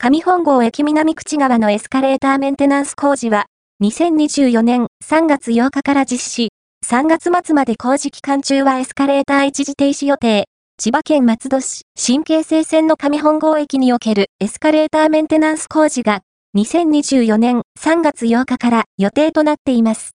上本郷駅南口側のエスカレーターメンテナンス工事は、2024年3月8日から実施、3月末まで工事期間中はエスカレーター一時停止予定。千葉県松戸市新京成線の上本郷駅におけるエスカレーターメンテナンス工事が2024年3月8日から予定となっています。